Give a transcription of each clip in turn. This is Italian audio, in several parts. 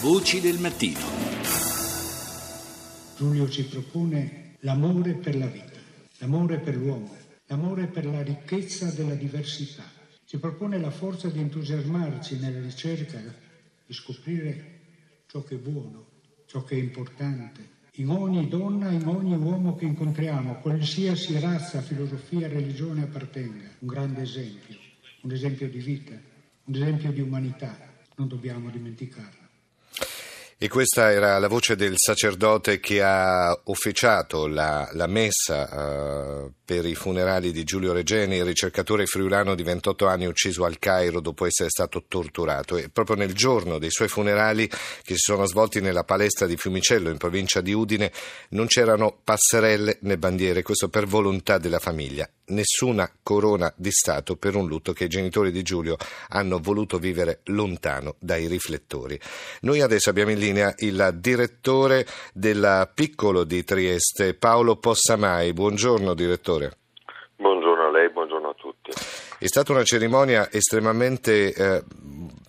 Voci del mattino. Giulio ci propone l'amore per la vita, l'amore per l'uomo, l'amore per la ricchezza della diversità. Ci propone la forza di entusiasmarci nella ricerca di scoprire ciò che è buono, ciò che è importante, in ogni donna, in ogni uomo che incontriamo, qualsiasi razza, filosofia, religione appartenga. Un grande esempio, un esempio di vita, un esempio di umanità. Non dobbiamo dimenticarlo. E questa era la voce del sacerdote che ha officiato la, la messa uh, per i funerali di Giulio Regeni, il ricercatore friulano di 28 anni ucciso al Cairo dopo essere stato torturato. E proprio nel giorno dei suoi funerali, che si sono svolti nella palestra di Fiumicello, in provincia di Udine, non c'erano passerelle né bandiere, questo per volontà della famiglia nessuna corona di Stato per un lutto che i genitori di Giulio hanno voluto vivere lontano dai riflettori. Noi adesso abbiamo in linea il direttore del Piccolo di Trieste, Paolo Possamai. Buongiorno direttore. Buongiorno a lei, buongiorno a tutti. È stata una cerimonia estremamente eh,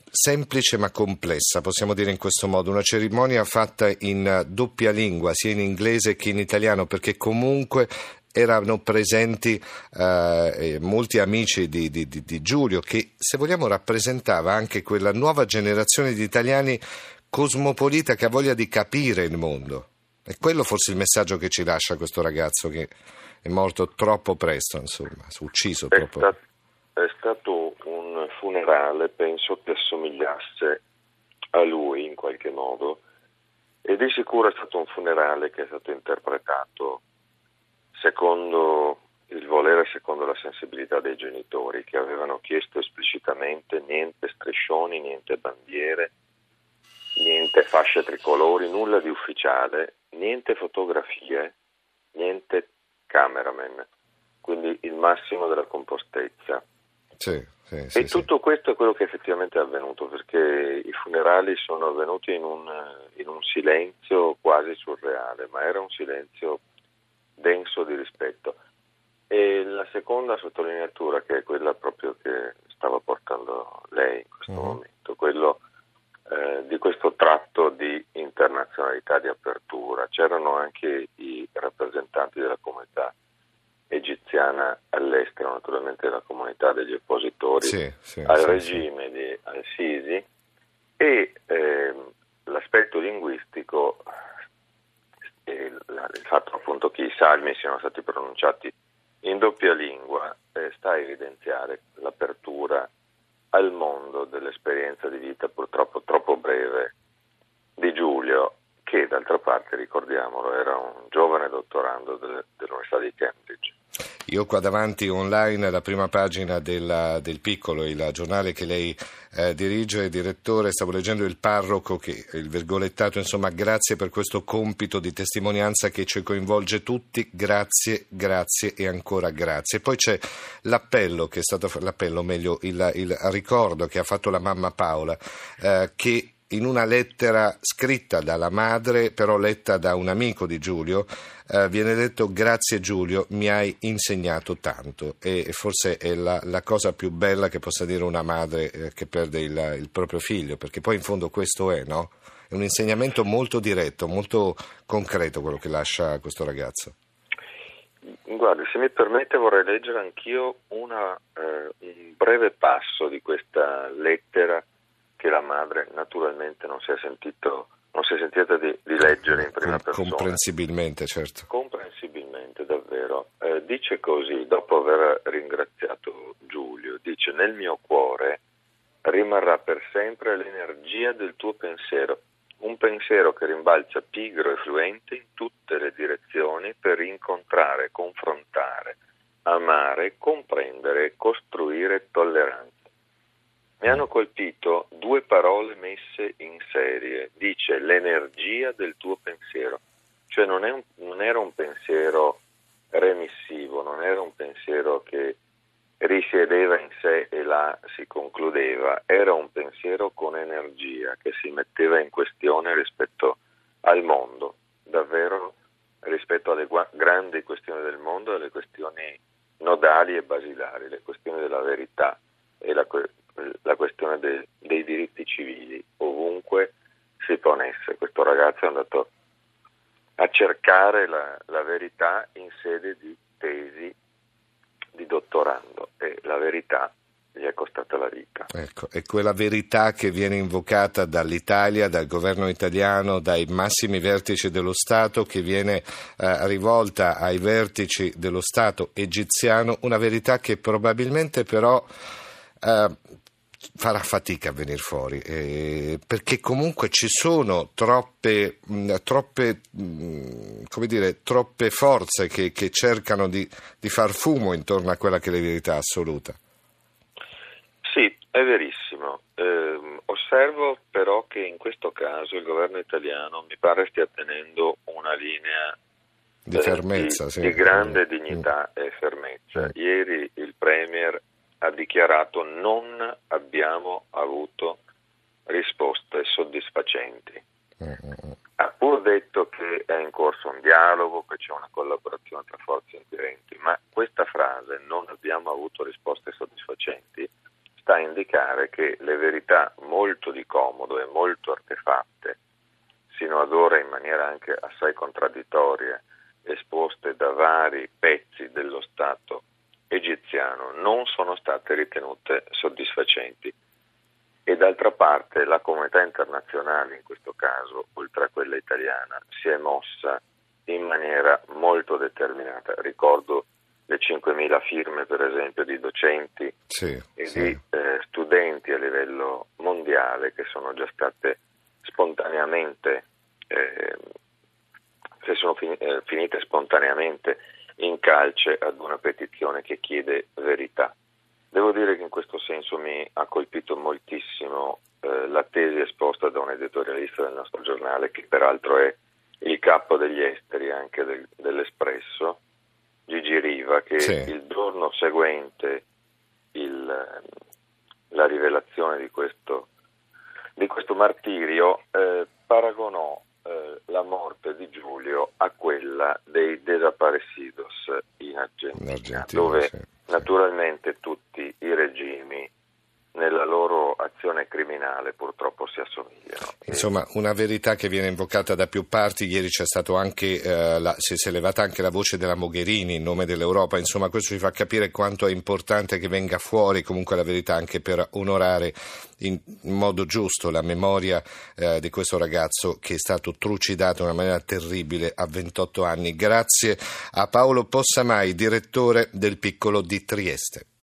semplice ma complessa, possiamo dire in questo modo, una cerimonia fatta in doppia lingua, sia in inglese che in italiano, perché comunque erano presenti eh, molti amici di, di, di, Giulio che, se vogliamo, rappresentava anche quella nuova generazione di italiani cosmopolita che ha voglia di capire il mondo. E quello forse il messaggio che ci lascia questo ragazzo che è morto troppo presto, insomma, ucciso è troppo. Stato, è stato un funerale, penso che assomigliasse a lui in qualche modo e di sicuro è stato un funerale che è stato interpretato secondo il volere, secondo la sensibilità dei genitori che avevano chiesto esplicitamente niente striscioni, niente bandiere, niente fasce tricolori, nulla di ufficiale, niente fotografie, niente cameraman, quindi il massimo della compostezza. Sì, sì, sì, e tutto questo è quello che effettivamente è avvenuto, perché i funerali sono avvenuti in un, in un silenzio quasi surreale, ma era un silenzio denso di rispetto. E la seconda sottolineatura, che è quella proprio che stava portando lei in questo uh-huh. momento, quello eh, di questo tratto di internazionalità, di apertura. C'erano anche i rappresentanti della comunità egiziana all'estero, naturalmente della comunità degli oppositori sì, sì, al sì, regime di Al-Sisi e eh, l'aspetto linguistico il fatto appunto che i salmi siano stati pronunciati in doppia lingua eh, sta a evidenziare l'apertura al mondo dell'esperienza di vita purtroppo troppo breve di Giulio, che d'altra parte, ricordiamolo, era un giovane dottorando dell'Università di Cambridge. Io qua davanti online la prima pagina della, del Piccolo, il giornale che lei eh, dirige, direttore, stavo leggendo il parroco, che, il virgolettato, insomma, grazie per questo compito di testimonianza che ci coinvolge tutti, grazie, grazie e ancora grazie. Poi c'è l'appello, che è stato, l'appello, meglio, il, il ricordo che ha fatto la mamma Paola, eh, che in una lettera scritta dalla madre, però letta da un amico di Giulio, eh, viene detto grazie Giulio, mi hai insegnato tanto e forse è la, la cosa più bella che possa dire una madre eh, che perde il, il, proprio figlio, perché poi in fondo questo è, no? È un insegnamento molto diretto, molto concreto quello che lascia questo ragazzo. Guardi, se mi permette vorrei leggere anch'io una, eh, un breve passo di questa lettera che la madre naturalmente non si è, sentito, non si è sentita di, di, leggere in prima persona. Comprensibilmente, certo. Comprensibilmente, davvero. Eh, dice così, dopo aver ringraziato Giulio, dice nel mio cuore rimarrà per sempre l'energia del tuo pensiero, un pensiero che rimbalza pigro e fluente in tutte le direzioni per incontrare, confrontare, amare, comprendere, costruire tolleranza. Mi hanno colpito due parole messe in serie. Dice l'energia del tuo pensiero. Cioè non, un, non era un pensiero remissivo, non era un pensiero che risiedeva in sé e là si concludeva, era un pensiero con energia che si metteva in questione rispetto al mondo, davvero rispetto alle grandi questioni del mondo, alle questioni nodali e basilari, le questioni della verità e la, la questione de, dei diritti civili. Ovunque si scommesse. Questo ragazzo è andato a cercare la, la verità in sede di tesi di dottorando e la verità gli è costata la vita. Ecco, è quella verità che viene invocata dall'Italia, dal governo italiano, dai massimi vertici dello Stato, che viene eh, rivolta ai vertici dello Stato egiziano, una verità che probabilmente però eh, farà fatica a venire fuori, eh, perché comunque ci sono troppe, mh, troppe, mh, dire, troppe forze che, che cercano di, di, far fumo intorno a quella che è la verità assoluta. Sì, è verissimo. Eh, osservo però che in questo caso il governo italiano mi pare stia tenendo una linea di, fermezza, di, sì. di grande dignità mm. e fermezza. Mm. Ieri il Premier ha dichiarato non abbiamo avuto risposte soddisfacenti. Ha pur detto che è in corso un dialogo, che c'è una collaborazione tra forze inquirenti, ma questa frase non abbiamo avuto risposte soddisfacenti sta a indicare che le verità molto di comodo e molto artefatte, sino ad ora in maniera anche assai contraddittoria, esposte da vari pezzi dello Stato egiziano non sono state ritenute soddisfacenti e d'altra parte la comunità internazionale in questo caso, oltre a quella italiana, si è mossa in maniera molto determinata. Ricordo le 5.000 firme per esempio di docenti sì, e sì. di eh, studenti a livello mondiale che sono già state spontaneamente eh, sono fin- eh, finite spontaneamente in calce ad una petizione che chiede verità. Devo dire che in questo senso mi ha colpito moltissimo eh, la tesi esposta da un editorialista del nostro giornale, che peraltro è il capo degli esteri anche del, dell'Espresso, Gigi Riva, che sì. il giorno seguente il, la rivelazione di questo, di questo martirio eh, paragonò eh, la morte di Giulio a quella dei desaparecidos in Argentina, in Argentina dove sì, naturalmente tutti i regimi nella loro azione criminale purtroppo si assomigliano. Insomma, una verità che viene invocata da più parti, ieri c'è stato anche, eh, la, si è levata anche la voce della Mogherini in nome dell'Europa, insomma questo ci fa capire quanto è importante che venga fuori comunque la verità anche per onorare in modo giusto la memoria eh, di questo ragazzo che è stato trucidato in una maniera terribile a 28 anni. Grazie a Paolo Possamai, direttore del Piccolo di Trieste.